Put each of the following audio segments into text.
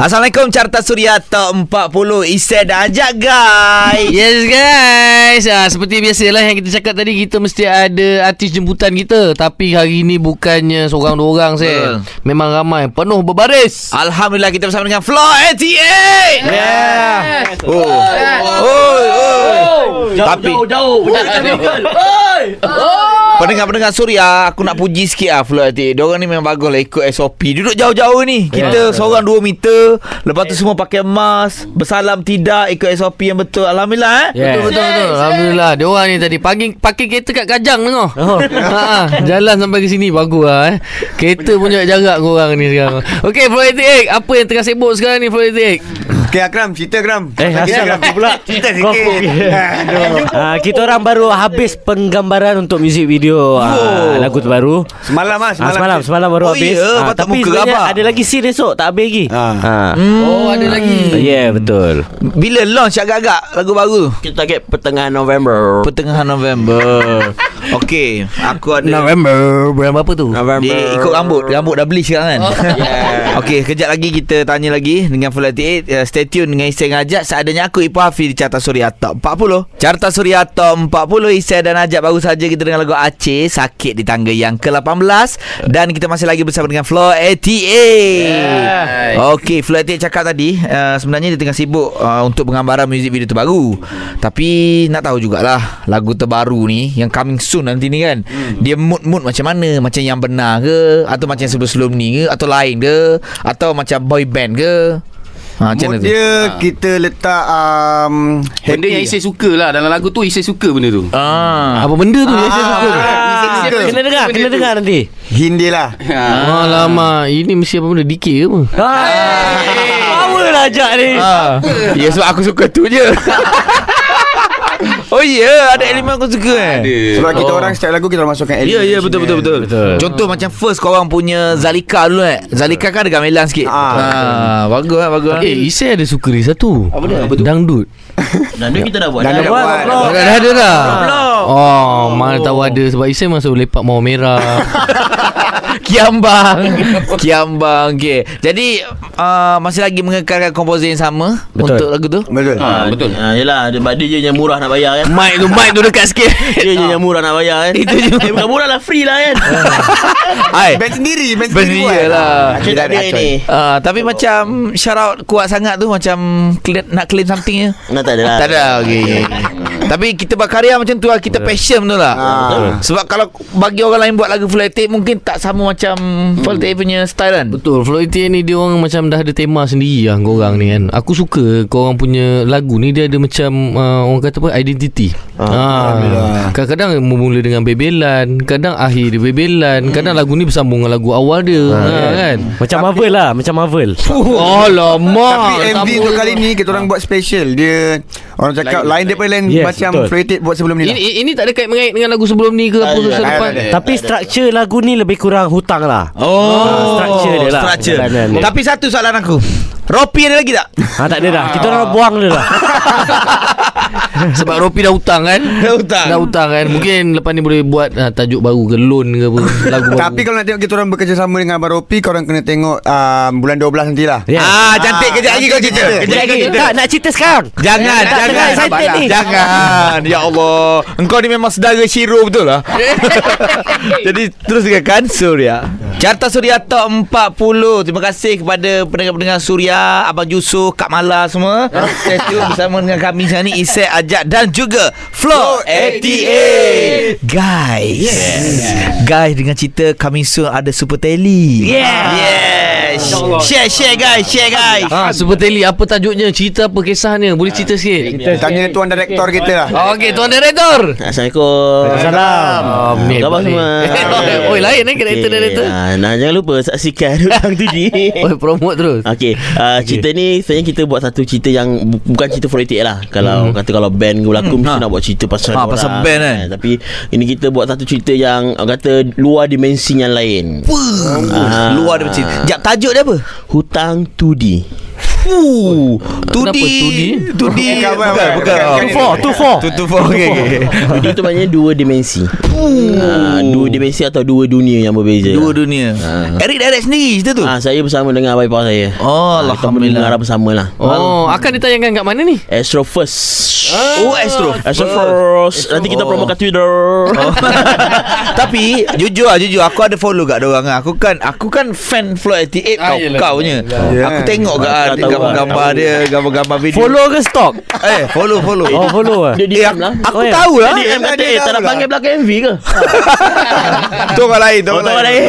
Assalamualaikum Carta Suria Top 40 Isen dah ajak guys. Yes guys. Ah, Seperti biasalah yang kita cakap tadi Kita mesti ada artis jemputan kita. Tapi hari ni bukannya seorang dua orang saya. Memang ramai Penuh berbaris. Alhamdulillah kita bersama dengan Floor 88 Yeah Oh Oh Oh Tapi Jauh, jauh. Pendengar-pendengar Suria Aku nak puji sikit lah Floor 88 Diorang ni memang bagus lah Ikut SOP Duduk jauh-jauh ni. Kita seorang 2 meter. Lepas tu semua pakai mask. Bersalam tidak Ikut SOP yang betul. Alhamdulillah eh. Betul betul betul. Alhamdulillah. Dia orang ni tadi Pagi pakai kereta kat Kajang tengok. Oh. ha, jalan sampai ke sini bagus lah eh. Kereta pun jaga jarak korang ni sekarang. Okey Floyd Egg, apa yang tengah sibuk sekarang ni Floyd Egg? Okay Akram Cerita Akram Eh asal aku pula Cerita Kau- sikit Ah, Kita orang baru habis penggambaran untuk music video ah, Lagu terbaru Semalam lah Ah, semalam semalam Oh, baru habis. ya? Ah, Patut tapi muka sebenarnya apa? ada lagi scene esok tak habis lagi. Ah. Ah. Oh ada lagi. Ya yeah, betul. Bila launch agak-agak Lagu baru Kita target pertengahan November. Pertengahan November Okey Aku ada November. Bulan apa tu? November. Dia ikut rambut. Rambut dah bleach sekarang kan? Yeah. Okey kejap lagi kita tanya lagi Dengan Full 88 uh, Stay tune dengan Isai Ngajak Seadanya aku Ipoh Hafiz di Carta Suria Top 40 Carta Suria Top 40 Isai dan Ajak Baru saja kita dengan lagu Aceh Sakit di tangga yang ke-18 Dan kita masih lagi bersama dengan Floor 88 Okey Floor 88 cakap tadi uh, Sebenarnya dia tengah sibuk uh, Untuk penggambaran muzik video terbaru. Tapi nak tahu jugalah Lagu terbaru ni Yang coming soon nanti ni kan Dia mood-mood macam mana? Macam yang benar ke? Atau macam sebelum-sebelum ni ke? Atau lain ke? Atau macam boy band ke? Ha, Macam mana Mood tu? dia Kita letak um, Benda yang Isai suka lah. Dalam lagu tu Isai suka benda tu. Ah. Apa benda tu? Ah, saya suka. Ah, Kena dengar, kena dengar nanti. Hindi lah. Ah. Alamak, ini mesti apa benda? DK ke apa? Power lah ajak ni. Ah. Ya sebab aku suka tu je Oh ya yeah, ada elemen aku suka eh Ada Sebab kita orang setiap lagu Kita masukkan Ya ya betul betul betul. Betul. Contoh macam first korang punya Zalika dulu eh. Zalika kan ada gamelan sikit. Ah. Ah, bagus lah bagus. Eh, Isai ada suka ni satu. Apa dia? Apa tu? Dangdut. Dan dia kita dah buat. Dan dah buat Oh, dah dah ada dah. Oh, mana tahu ada sebab Isai masuk lepak mawar merah. Kiambang. Kiambang. Okey. Jadi uh, masih lagi mengekalkan komposer yang sama Betul. untuk lagu tu. Betul Ah, betul. Ha, yelah, dia, dia je yang murah nak bayar kan. Mic tu mic tu dekat sikit. Dia je yang murah nak bayar kan. Itu je. Eh, bukan murah lah, free lah kan. Hai. Band sendiri Band Band sendiri buat. lah. Ah, Macam tak ada ni. Uh, tapi macam shout out kuat sangat tu macam nak claim something je. Nah, tak ada lah. Tak ada okey. Tapi kita berkarya macam tu lah Kita passion betul lah Ah. Sebab kalau bagi orang lain buat lagu full attack Mungkin tak sama macam full attack punya style kan Betul Floyd T ni dia orang macam dah ada tema sendiri lah korang ni kan. Aku suka korang punya lagu ni dia ada macam uh, orang kata apa identity. Ah. Kadang-kadang memula dengan bebelan, kadang akhir dia bebelan, kadang lagu ni bersambung dengan lagu awal dia. Ha, kan. Macam Marvel lah, macam Marvel. Alamak. Tapi MV untuk kali ni Kita orang buat special Dia Orang cakap lain daripada lain Yes, Macam betul. Freighted buat sebelum ni lah Ini, ini tak ada kait mengait dengan lagu sebelum ni ke apa ke ada, selepas. Tapi structure lagu ni lebih kurang hutang lah. Oh structure dia lah. Structure Jalanan dia. Tapi satu soalan aku Ropi ada lagi tak? Ha tak ada dah. Kita orang buang dia lah. Sebab Ropi dah hutang kan Dah hutang. Dah hutang kan Mungkin lepas ni boleh buat uh, Tajuk baru ke Loan ke apa Lagu baru Tapi kalau nak tengok kita orang bekerjasama dengan Abang Ropi Korang kena tengok um, Bulan 12 nantilah Ya. Ah cantik kejap lagi kau cerita Kejap lagi Tak nak cerita sekarang. Jangan, Tak, jangan, tengah excited ni. jangan. Ya Allah, engkau ni memang saudara Shiro betul lah. Jadi terus dengarkan Surya. Carta Surya Top 40. Terima kasih kepada pendengar-pendengar Surya, Abang Yusof, Kak Mala semua. Tune bersama dengan kami sekarang ni Isai Ajak dan juga Flow 88. Guys. Guys dengan cerita coming soon ada Super Tele. Yeah. Yes. Share share guys, share guys. Ah, Super Tele apa tajuknya? Cerita apa kisahnya? Boleh cerita sikit? Tanya tuan director kita lah Oh, Okey, tuan director. Assalamualaikum. Salam. Oh, mate, Khabar semua? Oi, lain eh director director. Ah, nah, jangan lupa saksikan Hutang tu je. Oi, promote terus. Okey, uh, cerita ni sebenarnya kita buat satu cerita yang bu- bukan cerita politik lah. Kalau kata kalau band berlakon Hmm, mesti ha. nak buat cerita pasal Ha, orang. pasal band kan. Eh, Tapi ini kita buat satu cerita yang orang kata luar dimensi yang lain. Wah, Ah. luar dia macam. Jap tajuk dia apa? Hutang 2D. Fuh, 2D. Kenapa 2D? 2D. Bukan, bukan, bukan. bukan. Oh. Two four, two four. Two to four. Okay, okay. Video tu maknanya dua dimensi. Ah, dua dimensi atau dua dunia yang berbeza. Dua dunia. Eric direct sendiri cerita tu. Ah, saya bersama dengan abang ipar saya. Oh, Ah, kita Alhamdulillah. bersama lah. Oh, akan ditayangkan kat mana ni? Astro First. Oh, Astro. Astro First. Nanti kita Oh. promo kat Twitter. Oh. Tapi jujur lah jujur aku ada follow kat orang ah. Aku kan aku kan fan Flow 88 Ah, kau kau punya. Aku tengok kat ah, Tahu gambar-gambar dia, gambar-gambar video. Follow ke stalk? Eh, follow follow. Oh follow lah Dia Eh, DM aku, lah. aku Oh, ya. tahu lah. Dia DM kata, eh tak nak lah. panggil belakang MV ke? Tu orang lain, tu Oh, orang tu lain.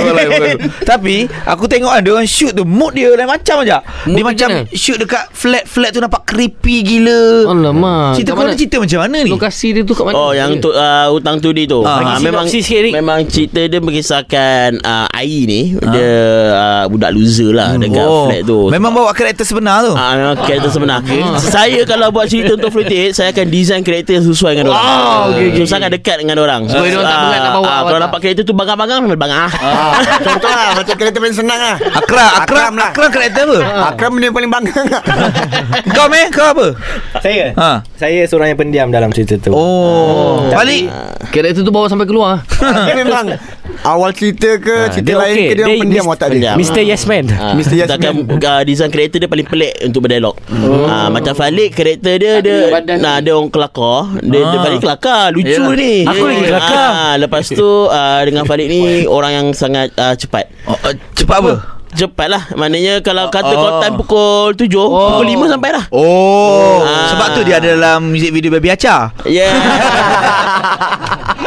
tu. Tapi aku tengok kan dia orang shoot tu mood dia lain macam aja. Dia macam shoot dekat flat-flat tu nampak creepy gila. Alamak. Cerita kau ada cerita macam mana ni? Lokasi dia tu kat mana? Oh yang untuk uh, hutang tu dia tu. Ah. Ah, Bagi memang memang cerita dia mengisahkan uh, Ai ni dia uh, budak loser lah dekat flat tu. Memang bawa karakter sebenar tu. Ah, memang karakter sebenar. Saya kalau buat cerita untuk Fruity saya akan design karakter yang sesuai dengan orang. Oh, okey, okey, so, sangat dekat dengan orang. Supaya diorang tak berat nak bawa ah, Kalau nampak karakter tu bangang-bangang memang bangang. Ah, Contoh lah Macam kereta paling senang lah Akram, Akram, lah. Akram karakter apa? Akram dia paling bangga Kau meh, kau apa? Saya Ha. Saya seorang yang pendiam dalam cerita tu Oh, balik. Karakter tu bawa sampai keluar. Dia memang Awal cerita ke Cerita dia lain okey. ke Dia, Dia pendiam mis- otak dia pendiam. Mr. Yes Man Ah, Mr. akan Yasmin. uh, design karakter dia paling pelik untuk berdialog. Oh. Ah, macam Falik karakter dia dia nah dia orang kelakar. Dia, dia Ah. Falik kelakar, lucu Yalah. ni. Aku lagi kelakar. Ah, lepas tu uh, dengan Falik ni orang yang sangat uh, cepat. Oh, uh, cepat apa? Cepat lah Maknanya Kalau kata Oh. kau time pukul 7 oh. Pukul 5 sampai lah Oh, Ah. sebab tu dia ada dalam music video Baby Acha. Yeah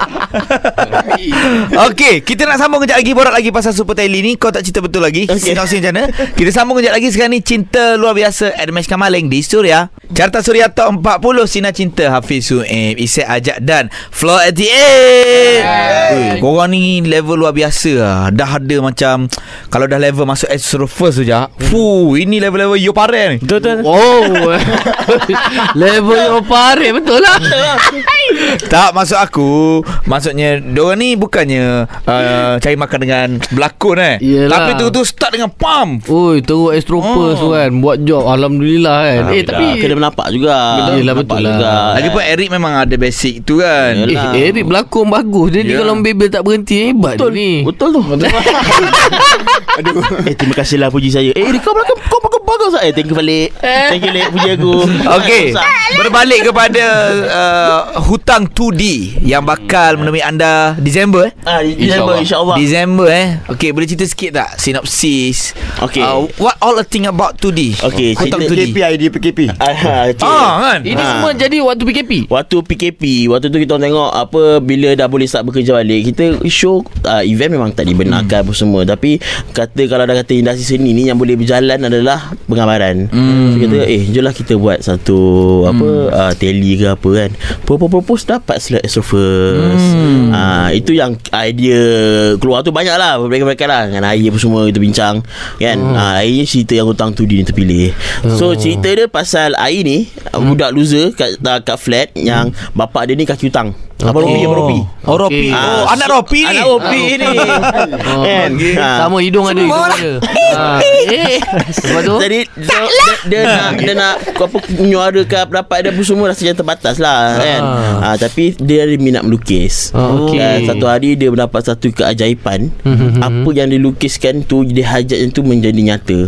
Okey, kita nak sambung kejap lagi borak lagi pasal Super Tele ni. Kau tak cerita betul lagi. Okay. Okey. Sinopsis macam mana? Kita sambung kejap lagi sekarang ni Cinta Luar Biasa Admesh Kamaling di Suria. Carta Suria Top 40 Sinar Cinta Hafiz Suim, Isyak Ajak dan Floor 88. Ui, korang ni level luar biasa lah. Dah ada macam kalau dah level masuk Astro First tu je. Fuh, ini level-level Yo Pare ni. Betul betul Oh. Level yang pare betul lah. Tak maksud aku Maksudnya Diorang ni bukannya uh, Cari makan dengan Berlakon eh Yelah. Tapi tu tu start dengan pam Oi, teruk Astropers tu kan buat job alhamdulillah kan. Eh tapi Kena menampak juga Betul. Yelah, betul lah. juga. Lagipun Eric memang ada basic tu kan Yelah. Eh, Eric berlakon bagus. Dia ni Ya. kalau Bebel tak berhenti hebat Betul ni. Betul tu Eh terima kasih lah puji saya Eh kau belakang Kau belakang bagus Eh thank you balik Thank you Lek puji aku Okey Berbalik kepada uh, Hutang 2D Yang bakal menemui anda Disember eh? Ah, di Disember insyaAllah. Disember eh? Okey boleh cerita sikit tak Sinopsis? Okey. uh, What all a thing about 2D Okey, Hutang cerita 2D PKP ID PKP Ah, cik. Ah kan? Ini Ha. semua jadi waktu PKP. Waktu PKP Waktu tu kita tengok Apa Bila dah boleh start bekerja balik. Kita show uh, Event memang tak dibenarkan hmm. apa semua. Tapi Kata kalau dah kata Industri seni ni Yang boleh berjalan adalah Penggambaran. Hmm. so, Kita eh Jomlah kita buat satu Apa uh, Tele ke apa kan. Propose-propose Dapat slot Astro First hmm. uh, Itu yang Idea Keluar tu banyak lah Mereka-mereka lah Dengan air apa semua Kita bincang Kan hmm. uh, Air cerita yang hutang tu Dia terpilih So cerita dia pasal Air ni hmm. Budak loser kat, kat flat Yang bapak dia ni kaki hutang Abang Ropi Abang Ropi Oh Ropi Okey. Oh anak Ropi ni Anak Ropi ni Oh, Kan Ah. Sama hidung ada hidung ada. Ha. Eh. Lepas tu Jadi dia, nak dia nak apa menyuarakan pendapat dia pun semua rasa yang terbatas lah kan. Tapi dia ada minat melukis. Ah. Dan satu hari dia mendapat satu keajaiban apa yang dilukiskan tu dia hajatnya tu menjadi nyata.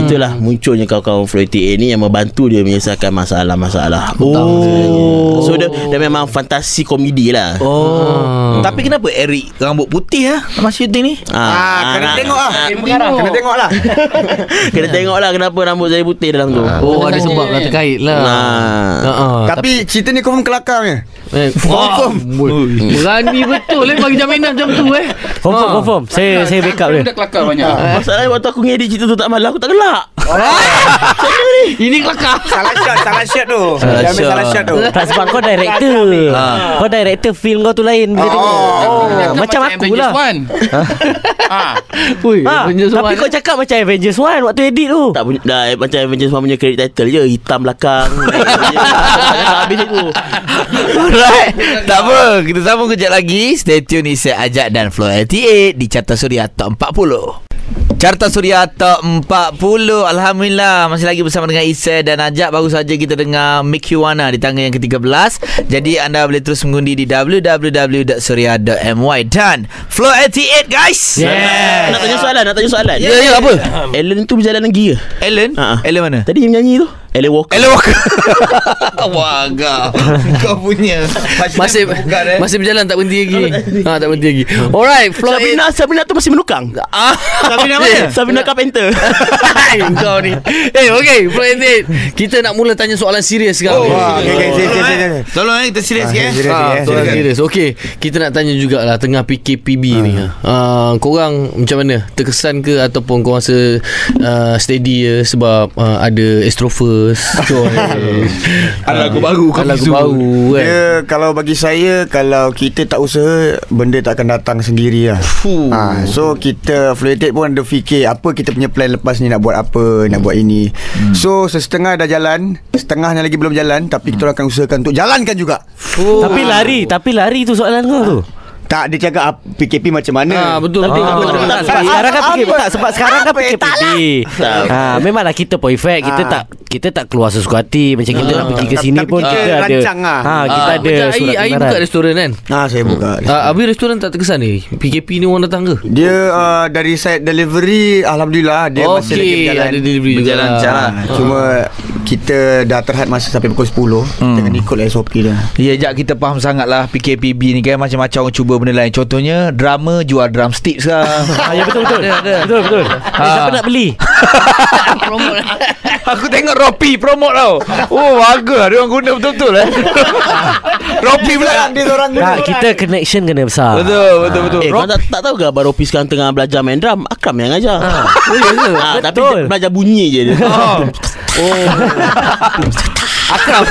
Itulah munculnya kawan-kawan Floyd ni yang membantu dia menyelesaikan masalah-masalah. Oh. So dia, dia memang fantasi komedi lah. Oh. Tapi kenapa Eric Rambut putih lah Masa syuting ni? Ah, kena tengok lah. Kena tengok. Lah. Kena tengok lah kenapa rambut saya putih dalam tu. Oh ada sebab lah terkait lah. Nah. Ha. Tapi cerita ni confirm kelakar ni. Eh, Confirm. Berani betul eh bagi jaminan macam tu eh. Confirm Ha. confirm. Saya saya backup dia. Dah kelakar banyak. Masalahnya waktu aku ngedit cerita tu tak malam Aku tak gelak. Ini kelakar. Salah shot Salah shot tu. Salah shot. salah shot. tu. Tak sebab kau director Kau director film kau tu lain Bila tengok. oh, Macam aku lah. Ha. Ui, ha, Avengers Tapi One. kau cakap macam Avengers 1 Waktu edit tu. Tak punya dah, Macam Avengers One punya credit title je Hitam belakang. Habis itu Alright. Tak apa Kita sambung kejap lagi. Stay tune Isai Ajak dan Flow 88 Di Carta Suria Top 40 Carta Suria Top 40 Alhamdulillah Masih lagi bersama dengan Isai dan Ajak Baru saja kita dengar Make You Wanna Di tangga yang ke-13 Jadi anda boleh terus mengundi Di www.suria.my Dan Flow 88 guys Yeah. Nak tanya soalan Nak tanya soalan Ya, ya, apa? Ellen tu berjalan lagi ke? Ellen Ha. Ellen mana? Tadi yang menyanyi tu Ellen Walker Ellen Walker Wah agak Kau punya Masih Bukan, eh? masih berjalan tak berhenti lagi. Ha tak berhenti lagi. Alright, Flow Sabrina Sabrina tu masih melukang Ah, Sabrina mana? Sabrina Carpenter. Kau ni. Eh okay Flow 88 Kita nak mula tanya soalan serius sekarang. Oh, okay, okay, okay, okay, okay, okay. Tolong eh kita serius sikit eh. serius. Ha, soalan serius. Okay Kita nak tanya jugalah Tengah PKPB ni uh, Korang macam mana? Terkesan ke Ataupun korang rasa uh, Steady je Sebab uh, Ada Astro First Ada lagu baru Ada lagu baru kan? Dia kalau bagi saya Kalau kita tak usaha Benda tak akan datang sendiri lah ha, So kita Fluited pun ada fikir Apa kita punya plan lepas ni Nak buat apa Nak buat ini. Hmm. So sesetengah dah jalan Setengahnya lagi belum jalan Tapi kita orang akan usahakan Untuk jalankan juga. Tapi lari Tapi lari tu soalan kau tu Tak dia cakap ap- PKP macam mana? Ah, betul betul. Ah, betul, tak, betul. sebab sekarang kan PKP tak, sebab sekarang kan PKP. Tak. Ha, memanglah kita pun effect. Kita Ah. tak kita tak keluar sesuka hati. Macam kita nak pergi ke Tapi- sini tapi pun kita kita ada lah. ha kita Ah, ada macam surat Ai, Ai buka restoran kan? Ah saya buka. Uh, Abi restoran tak terkesan ni? PKP ni orang datang ke? Dia uh, dari side delivery Alhamdulillah Dia masih lagi berjalan. Ada delivery juga. Berjalan lah. Cuma kita dah terhad masa sampai pukul 10 hmm. Jangan ikut SOP dia Ya Jak kita faham sangat lah PKPB ni kan Macam-macam orang cuba benda lain Contohnya Drama jual drumstick sekarang Ah, ya betul betul. Ada, ada. Betul betul. Eh, Ah. siapa nak beli? Aku tengok Ropi promote tau Oh bagus lah Dia orang guna betul-betul eh Ropi pula Dia orang Ha, kita connection kena besar. Betul betul betul Eh kau tak, tak tahu ke Abang Ropi sekarang tengah belajar main drum Akram yang ajar ha. Tapi Betul. dia belajar bunyi je dia Oh Akram.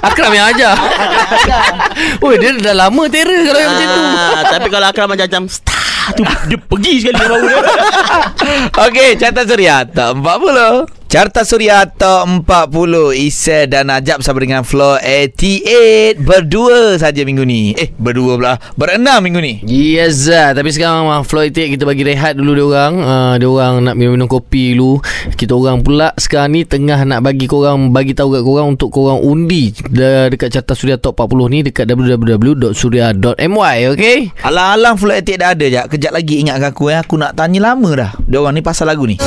Akram yang ajar. Oh dia dah lama terror Kalau yang macam tu. Ah, Tapi kalau Akram macam-macam Star! tu Dia pergi sekali bau dia. Okey, Carta Suria Top 40 Carta Suria Top 40 Isai dan Najab bersama dengan Floor 88 Berdua saja minggu ni. Eh, berdua pula. Berenam minggu ni. Yes. Tapi sekarang uh, Floyd Take Kita bagi rehat dulu dia orang. Uh, Dia orang nak minum-minum kopi dulu. Kita orang pula Sekarang ni tengah nak bagi korang Bagi tahu kat korang Untuk korang undi de- Dekat carta Suria Top 40 ni Dekat www.suria.my Okay Alang-alang Floor 88 dah ada je Kejap lagi ingatkan aku eh. Aku nak tanya lama dah. Dia orang ni pasal lagu ni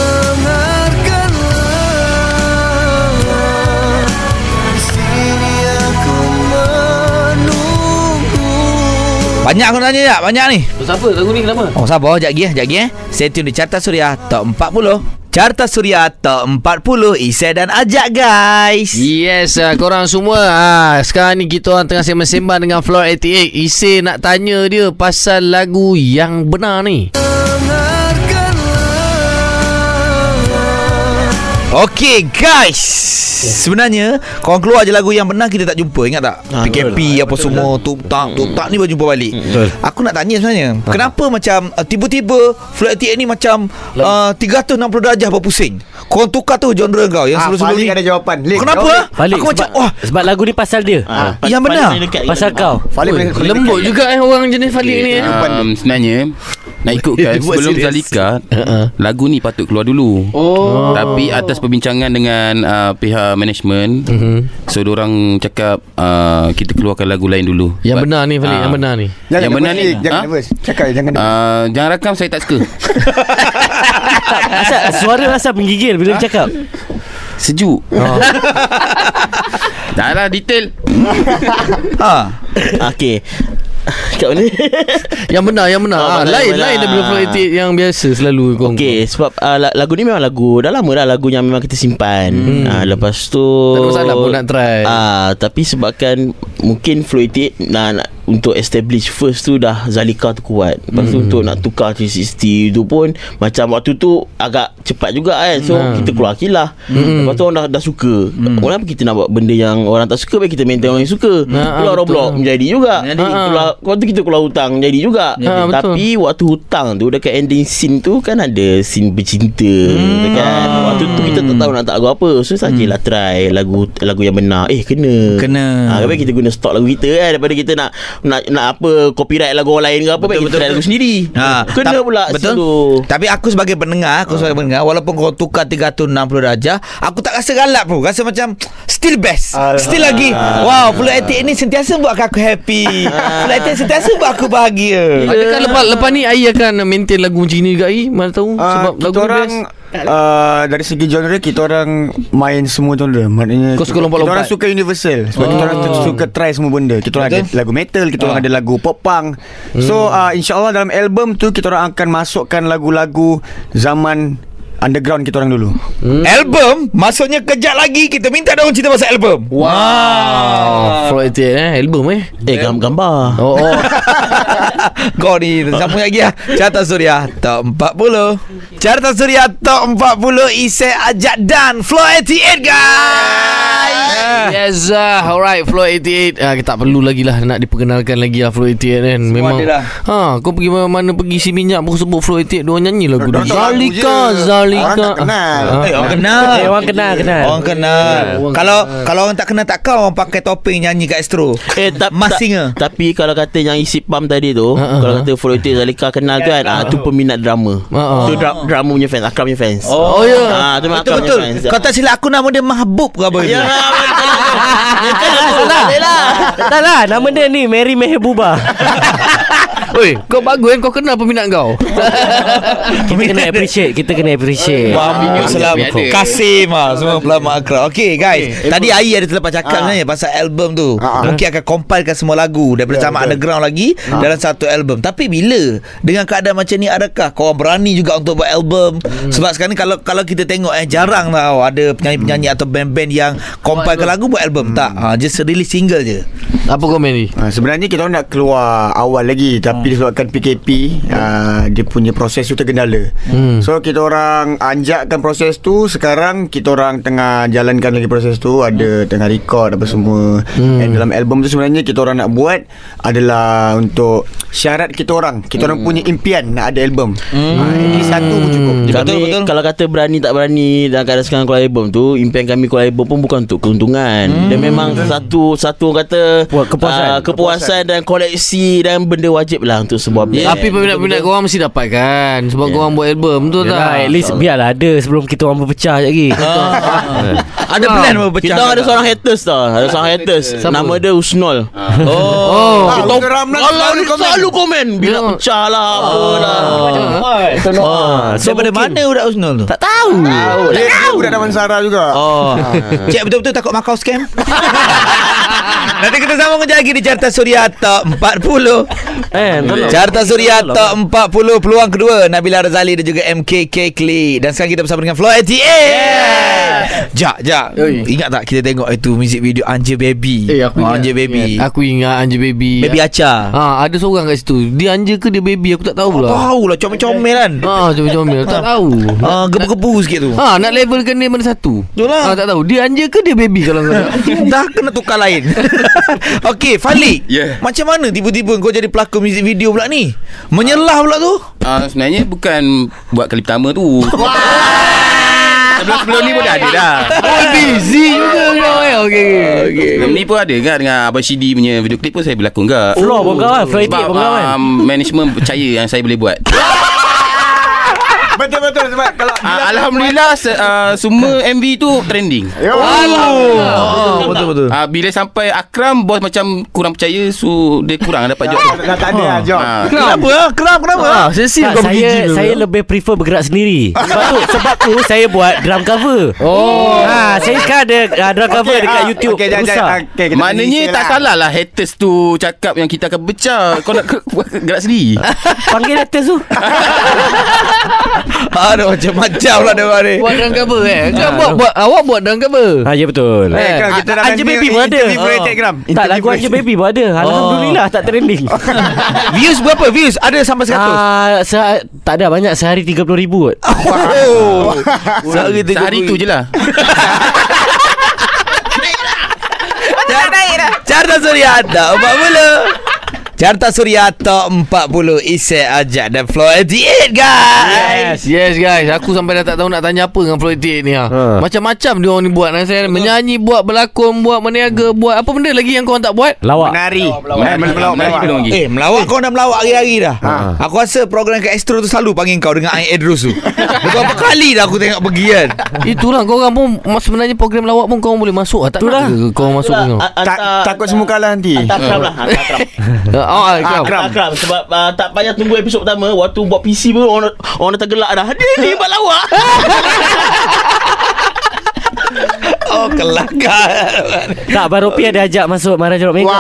Banyak aku nak tanya tak Banyak ni. Siapa? Lagu ni kenapa? Oh sabar Sekejap lagi eh. Sekejap lagi eh. Stay tune di Carta Suria Top 40 Carta Suria Top 40 Isai dan Ajak guys. Yes uh, Korang semua. Uh, Sekarang ni kita orang tengah sembang-sembang Dengan Floor 88 Isi nak tanya dia Pasal lagu yang benar ni Okay guys Sebenarnya Korang keluar je lagu yang benar Kita tak jumpa Ingat tak Ah, PKP apa semua Tuk tak Tuk tak ni baru jumpa balik Betul. Aku nak tanya sebenarnya Kenapa macam uh, Tiba-tiba Float 88 ni macam uh, 360 darjah berpusing Korang tukar tu genre kau Yang Ah, sebelum-sebelum ni ada jawapan. Lik, Kenapa jawab, ah? Balik Aku macam sebab, Wah sebab lagu ni pasal dia. Ah, Yang benar. Pasal kau. Lembut juga eh Orang jenis Falik ni eh. um, Sebenarnya Nak ikutkan Sebelum. Zalika Uh-uh. Lagu ni patut keluar dulu Oh Tapi atas perbincangan dengan uh, pihak management Mhm. So orang cakap uh, Kita keluarkan lagu lain dulu Yang But, benar ni Falik ah, Yang benar ni Jangan Yang benar ni, Lik. Jangan ha? nervous Cakap jangan nervous uh, Jangan rakam saya tak suka Asal suara rasa menggigil bila dia cakap. Sejuk Dah lah detail ha. Okey Kat mana Yang benar Yang benar Oh, ah, Lain benar. lain daripada 88 Yang biasa selalu kau Okey sebab uh, la- lagu ni memang lagu dah lama dah lagu yang memang kita simpan. Hmm. Uh, lepas tu Tak ada masalah pun nak try. Ah uh, tapi sebabkan mungkin Fluid nak, nak untuk establish first tu dah Zalika tu kuat. Lepas tu untuk nak tukar 360 tu pun macam waktu tu agak cepat juga kan. So Hmm. kita keluar kilah. Lepas tu orang dah, dah suka. Kenapa kita nak buat benda yang orang tak suka baik kita maintain orang yang suka. Ha, Keluar betul. Roblox menjadi juga. Jadi. Keluar waktu kita keluar hutang jadi juga. Ha, betul. Tapi waktu hutang tu dekat ending scene tu kan ada scene bercinta hmm. kan. Waktu tu kita tak tahu nak tak lagu apa. So sajalah try lagu lagu yang benar. Eh kena. Kena. Ha, kita guna stok lagu kita kan daripada kita nak nak nak apa copyright lagu orang lain ke apa baik kita try lagu sendiri. Ha, kena tap- pula Betul? situ. Tapi aku sebagai pendengar Aku sebagai pendengar Walaupun kau tukar 360 darjah Aku tak rasa galak pun. Rasa macam Still best. Still lagi Wow Pulau Etik ni Sentiasa buatkan aku happy. Pulau Etik sentiasa buat aku bahagia. Adakah lepas lepas ni Ai akan maintain lagu macam ni juga Ai? Mana tahu Ah, sebab lagu orang best. uh, dari segi genre kita orang main semua genre. Maknanya Kau suka kita, lompat-lompat? kita orang suka universal sebab kita orang tu- suka try semua benda. Kita orang ada lagu metal, kita orang ada lagu pop punk. So uh, insyaallah dalam album tu kita orang akan masukkan lagu-lagu zaman underground kita orang dulu. Album Maksudnya kejap lagi Kita minta dia orang cerita pasal album Wow. Floyd 88 eh album eh. Eh gambar. Oh, oh. Kau ni Sambung lagi lah Carta Suria Top 40 Carta Suria Top 40 Isai Ajak dan Flow 88 guys! Yes uh, Alright Flow 88 uh, Kita tak perlu lagi lah Nak diperkenalkan lagi lah Flow 88 kan? Memang ada lah. ha, Kau pergi mana-mana Pergi si minyak Pun sebut Flow 88 Diorang nyanyi lagu dia. Zalika. Zalika Orang tak kenal. Ah. Eh orang kenal. Eh, orang kenal, kenal. Orang kenal. Orang Kalau kalau orang tak kenal Takkan orang pakai topeng Nyanyi kat Astro. Eh tak, Mas tak- Tapi kalau kata yang isi pam tadi tu Ha, ha, Kalau ha. kata Follow It Zalika kenal tu kan ah, Tu peminat drama. Ha. Tu dra- drama punya fans Akram punya fans. Oh ya. Ah, tu memang Betul Akram betul punya fans Kau tak silap aku nama dia Mahbub ke apa Ya itu Salah Tak lah. Nama dia ni Mary Mehebuba Oi, kau bagus kan kau kenal peminat kau. Kita kena appreciate Kita kena appreciate. Biar ada. Kasim ah, Semua pelama akrab. Okay guys. Tadi Ai ada terlepas cakap sebenarnya Pasal album tu. Mungkin akan compilekan semua lagu Daripada zaman underground lagi Dalam satu album. Tapi bila? Dengan keadaan macam ni Adakah korang berani juga Untuk buat album? Sebab sekarang ni Kalau kalau kita tengok eh Jarang tau Ada penyanyi-penyanyi Atau band-band yang Compilekan lagu Buat album. Tak. Ha, Just release single je. Apa komen ni? Uh, sebenarnya kita nak keluar awal lagi tapi disebabkan PKP uh, dia punya proses tu tergendala. Hmm. So kita orang anjakkan proses tu sekarang kita orang tengah jalankan lagi proses tu ada tengah record apa semua. Hmm. And dalam album tu sebenarnya kita orang nak buat adalah untuk syarat kita orang. Kita orang punya impian nak ada album. Hmm. Uh, ini satu pun cukup. Kami Betul, betul. kalau kata berani tak berani dalam keadaan sekarang keluar album tu impian kami keluar album pun bukan untuk keuntungan hmm. dia memang satu satu orang kata Puas- kepuasan. ah, kepuasan dan koleksi dan benda wajib lah untuk sebuah band Tapi peminat-peminat korang mesti dapat kan Sebab korang buat album Betul tak? Yalah, at least biarlah ada sebelum kita orang berpecah lagi. Ada plan mau pecah kita ada seorang haters tau. Ada seorang haters. Siapa? Nama dia Usnol Oh, Oh, Kita Alah selalu komen. Bila pecah lah Apa lah. Oh. Daripada mana Udak Usnul tu? Tak tahu. Dia, dia budak Damansara juga. Oh Cik betul-betul takut Macau scam? Nanti kita sambung kejap lagi Di Carta Suria Top 40 Eh, tolong. Carta Suria Top 40 Peluang kedua Nabila Razali Dan juga MKK Klee Dan sekarang kita bersama dengan Flow 88 Jak Jak Ingat tak kita tengok itu Music video Anja Baby Eh aku oh, ingat Anja Baby Aku ingat Anja Baby Baby Acha Ha, ada seorang kat situ. Dia anja ke dia baby? Aku tak tahu lah. Tahu lah Comel-comel kan Ha, comel-comel. tak tahu. Ah, Gebu-gebu sikit tu Ha, nak levelkan dia mana satu? Betul lah. Ha, tak tahu. Dia anja ke dia baby kalau nak? Dah kena tukar lain Okey Falik Ya. Macam mana tiba-tiba Kau jadi pelakon music video pula ni Menyelah pula tu Uh, sebenarnya bukan buat kali pertama tu. Sebelum-sebelum ni pun dah ada dah. Oh, busy juga kau eh. Okey. Okey. Sebelum ni pun ada kan dengan Abang Shidi punya video klip pun saya berlakon ke. Floor pun kawan Floor Sebab Etik pun kawan um, management percaya yang saya boleh buat. Betul-betul sebab kalau Uh, Alhamdulillah se- uh, semua MV tu trending. Oh, betul-betul Uh, bila sampai Akram bos macam kurang percaya so dia kurang dapat job. tu. dah tak ada lah job. Ah, Kenapa ah? Kenapa kenapa Ha, sensi tak, kau pergi saya saya lebih prefer bergerak sendiri. Sebab tu sebab tu saya buat drum cover. Oh. Ha, saya sekarang ada uh, drum cover Okey, dekat ah, YouTube. okey, jangan- jangan- okey, kita Maknanya tak lah. salah lah haters tu cakap yang kita akan pecah. Kau nak gerak sendiri. Panggil atas tu. Aduh macam-macam lah dia ni Buat dalam cover eh? Kan buat, buat Awak buat dalam cover Ha ya betul. Eh, Kram, kita dah Anja Baby pun ada. Kram. Tak lagu Anja. Baby pun ada. Alhamdulillah tak trending Views berapa? Views? Ada sampai 100 Ah, se- tak ada banyak. Sehari 30 ribu kot. Oh. Sehari Sehari tu je lah. Carta Suryata 40 Carta Suryata 40 Isai Ajak dan Flow 88 guys. Yes. Guys. Aku sampai dah tak tahu nak tanya apa Dengan Floyd Tate ni ha. Ha. Macam-macam dia orang ni buat saya Menyanyi Buat berlakon Buat meniaga Buat apa benda lagi Yang korang tak buat? Lawak. Menari. Melawak lagi Eh melawak. kau dah melawak hari-hari dah. Aku rasa program ke Astro tu selalu panggil kau Dengan Ain Edrus tu. Berapa kali dah aku tengok pergi kan? Itulah korang pun Sebenarnya program lawak pun Korang boleh masuk lah Tak nak ke korang masuk takut semua kalah nanti. Hantar Akram lah Hantar ah, Ah, Akram. Akram. Akram Sebab uh, tak payah tunggu episod pertama Waktu buat PC pun Orang, orang dah tergelak dah Dia ni buat lawak Oh kelakar Tak Abang Ropi ada ajak masuk Mara Jorok Mega.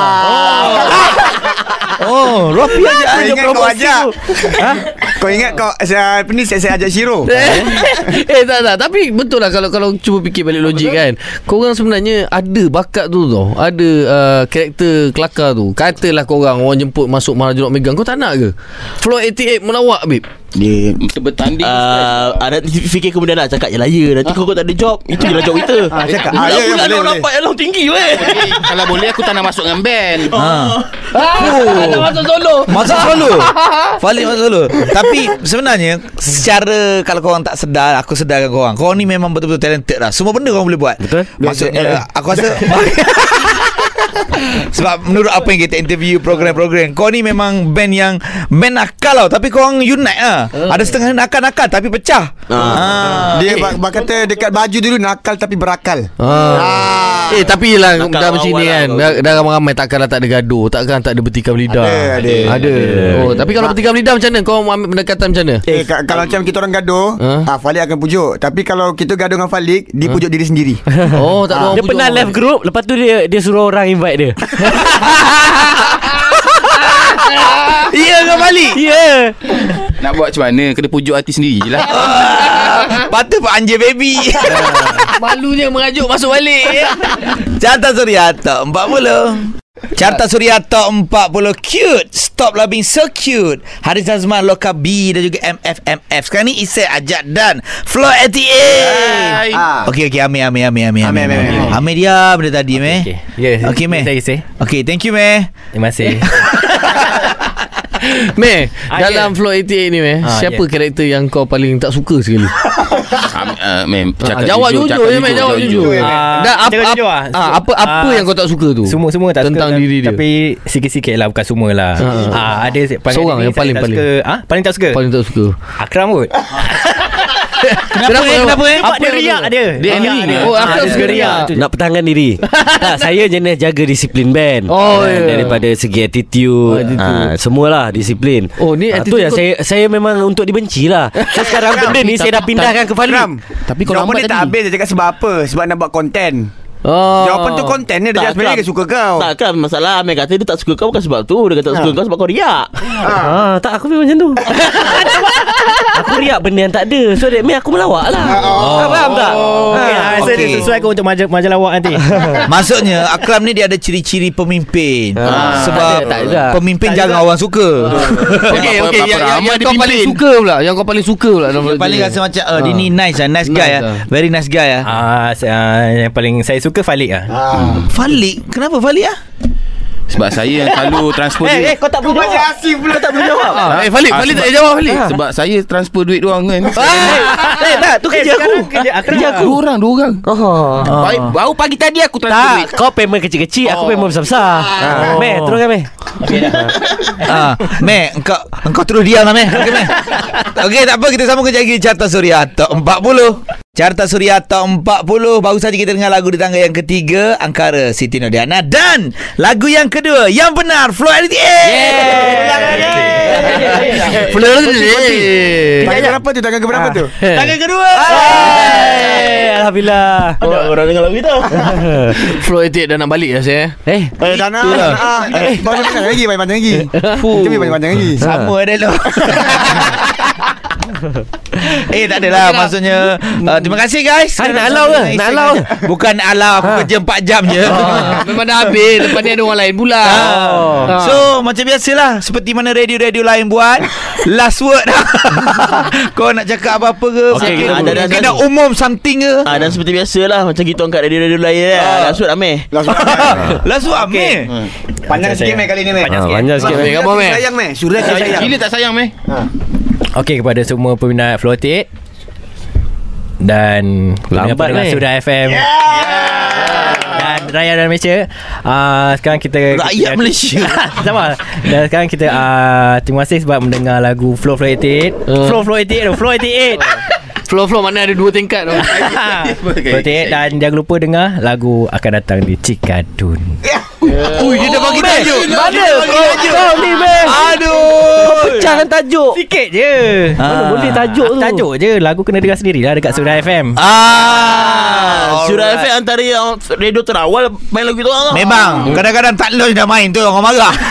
Oh Ropi aja Kau ingat kau ajak ha? Kau ingat kau saya, Apa ni saya, saya ajak Shiro? Eh tak tak. Tapi betul lah Kalau kalau cuba fikir balik logik kan. Korang sebenarnya Ada bakat tu tau. Ada uh, Karakter kelakar tu. Katalah korang Orang jemput masuk Maharaja Rock Megang. Kau tak nak ke? Floor 88 melawak babe Dia Kita bertanding uh, Ada fikir kemudian nak cakap Je lah ya Nanti kau, kau tak ada job. Itu je lah job kita. Ah, cakap. Ah, ya, ya, boleh, orang boleh. Yang tinggi weh. Kalau boleh aku tak nak masuk dengan band. Oh. Masuk solo. Masuk solo? Falik masuk solo. Tapi sebenarnya Secara Kalau korang tak sedar Aku sedarkan korang Korang ni memang betul-betul talented lah. Semua benda korang boleh buat. Betul. Maksudnya Aku rasa Sebab menurut apa yang kita interview Program-program Kau ni memang band yang Band nakal tau Tapi korang unite lah Ada setengah nakal-nakal Tapi pecah ah. Dia bak, bak kata dekat baju dulu nakal tapi berakal. Ah. Eh tapi lah Nakal Dah macam ni lah kan kau. Dah, dah ramai-ramai Takkanlah tak ada gaduh Takkan tak ada bertikam lidah Ada, ada. Ada Oh Tapi kalau bertikam lidah macam mana Kau ambil pendekatan macam mana Eh, ka- kalau macam kita orang gaduh, Ha? ah Falik akan pujuk. Tapi kalau kita gaduh dengan Falik, dia pujuk diri sendiri. Oh tak ada orang Dia pujuk pernah live group Lepas tu dia dia suruh orang invite dia. Ya ke balik? Ya. Yeah. Nak buat macam mana? Kena pujuk hati sendiri je lah. Patut Pak Anjir Baby. Malunya merajuk masuk balik. Carta Suryata 40 Carta Suryata 40 Cute. Stop lah being so cute. Haris Azman Loka B Dan juga MFMF Sekarang ni Isai Ajak dan Floor 88 Ah. Okey okey. Amir Amir Amir Amir Amir, Amir, Amir. Amir. Diam Benda tadi meh okay. Ya, Okey meh. Okey thank you meh Terima kasih. Meh Ah, Dalam ya. Floor 88 ni Meh Ah, Siapa ya. karakter yang kau paling tak suka sekali? Uh, Ah, Jawab jujur je Meh Jawab jujur Ah, Dan apa apa, apa apa yang kau tak suka tu? Semua semua tak Tentang suka diri dia. Tapi sikit-sikit lah Bukan semua lah. Ah. ah, Ada Seorang yang saya paling- tak paling. suka, ah, Paling tak suka? Paling tak suka. Akram kot Kenapa eh? Kenapa eh? Apa dia riak dia Dia. Riak angry. dia. Oh, Ah, Akram dia suka riak. Nak pertahankan diri. Tak, Saya jenis jaga disiplin band. Oh, Ah, ya. Daripada segi attitude, Oh, attitude. ah, Semualah disiplin. Oh, ni Ah, attitude tu yang saya saya memang untuk dibenci lah so, Sekarang benda ni saya dah pindahkan ke Falik Ram Tapi kau Jawapan lambat dia tak habis Dia cakap sebab apa? Sebab nak buat konten Oh. Jawapan tu konten ni Dia Tak, sebenarnya dia suka kau. Tak kan masalah. Amir kata dia tak suka kau Bukan sebab tu. Dia kata tak suka kau Sebab kau riak. Ah, tak aku memang macam tu. Aku riak benda yang tak ada. So that mean aku melawak lah. Oh. Faham tak? Okay, Ah, ah, so okey. dia sesuai kau untuk majalah, majalah awak nanti. Maksudnya Akram ni dia ada ciri-ciri pemimpin. Ah, Sebab tak ada, tak ada. Pemimpin Tak jarang ada. orang suka. Okey Apa- okey apa yang, yang, ramai yang kau paling suka pula Yang kau paling suka pula. Yang paling rasa macam oh, Dia Ah. ni nice lah Nice guy Nice lah lah. Very nice guy lah ah, ah, Yang paling saya suka Falik lah Falik? Kenapa Falik ah? Sebab saya yang selalu transfer duit. kau tak boleh jawab. Asif pula. Tak boleh jawab. Ah, eh Falik Ah, Falik tak sebab- payah jawab Falik. Sebab saya transfer duit doang kan. Eh tak tu kerja aku. kerja Akram. Kerja aku. Dua orang Dua orang. Oh. Baik, Baru pagi tadi aku transfer duit. Tak Kau payment kecil-kecil Aku payment besar-besar. Oh. Meh teruskan Meh? Ah, Meh Engkau Engkau terus diam lah Meh. Okey Meh. Okey tak apa Kita sambung kejap lagi Carta Suria Top 40 Carta Suria Top 40 Baru saja kita dengar lagu di tangga yang ketiga Angkara Siti Nodiana Dan Lagu yang kedua Yang benar Flow LTA Flow Tangan berapa tu? Tangan keberapa tu? Tangan kedua. Hey, Alhamdulillah. Ada orang dengar lagu kita? Flow 88 dah nak balik dah saya Eh? Eh. Dah nak. Dah nak, ah. Eh. Banyak-banyak lagi Banyak-banyak lagi. Itu banyak-banyak lagi. Sama ada lo Eh tak adalah Maksudnya uh, Terima kasih guys Hai, nak halau ke? Nak halau ke? Bukan halau Aku kerja 4 jam je Ah, Memang dah habis Lepas ni ada orang lain pula Oh. Ah. So macam biasalah Seperti mana radio-radio lain buat Last word Kau nak cakap apa-apa ke Okey, Mungkin ada- ada- Mungkin ada- nak umum something ke Ah dan seperti biasalah macam kita angkat radio-radio lain kan. Ah. Rasut Amir. Last word Amir Panjang sikit meh kali ni meh. Panjang sikit. Panjang sikit Mek? Sayang meh. Surat saya sayang. Gila tak sayang meh Okey kepada semua peminat Flow 88 dan Lambat, meh. Sudah FM. Dan Raya dan Malaysia. Uh, Sekarang kita Rakyat Malaysia. Sama. Dan sekarang kita uh, Terima kasih sebab mendengar lagu Flow Flow 88 Uh. Flow Flow 88 tu, Flow 88 Flow-flow mana ada dua tingkat tu. Flow 88 Dan jangan lupa dengar Lagu akan datang di Cikadun Ui dia dah bagi tajuk. Mana? kau, kau ni Mek Aduh. Pecahkan tajuk. Sikit je. Mana boleh tajuk tu? Tajuk je Lagu kena dengar sendiri lah Dekat Sudah FM Ah, Surah. FM antara yang radio terawal main lagu tu orang. Memang. Kadang-kadang tak launch dah main tu Orang marah.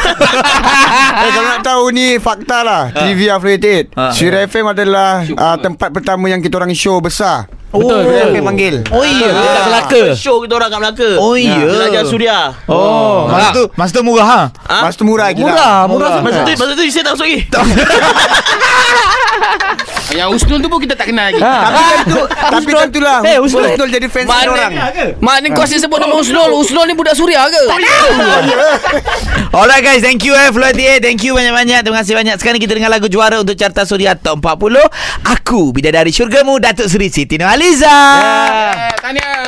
Eh, kalau nak tahu ni fakta lah. Trivia Affiliated Ha. Syirah FM adalah uh, Tempat pertama yang kita orang show besar Betul, betul. FM panggil. Oh iya. Dekat Melaka. Show kita orang kat Melaka. Oh iya. Belajar Suria. Oh. Masa tu Masa tu murah ha? Ha? Mas tu murah lagi Murah, lah murah. Masa tu masa tu saya tak masuk lagi. Yang Usnul tu pun kita tak kenal lagi. Ha. Tapi tentu Tapi tentulah Eh, Usnul. Usnul jadi fans Mana- orang. Mak ni kau asyik sebut nama Usnul Usnul ni budak Suria ke? Alright guys. Thank you eh Flow 88 Thank you banyak-banyak. Terima kasih banyak. Sekarang kita dengar lagu juara Untuk Carta Suria Top 40 Aku Bidadari Syurgamu Datuk Seri Siti Nurhaliza Eh, Tahniah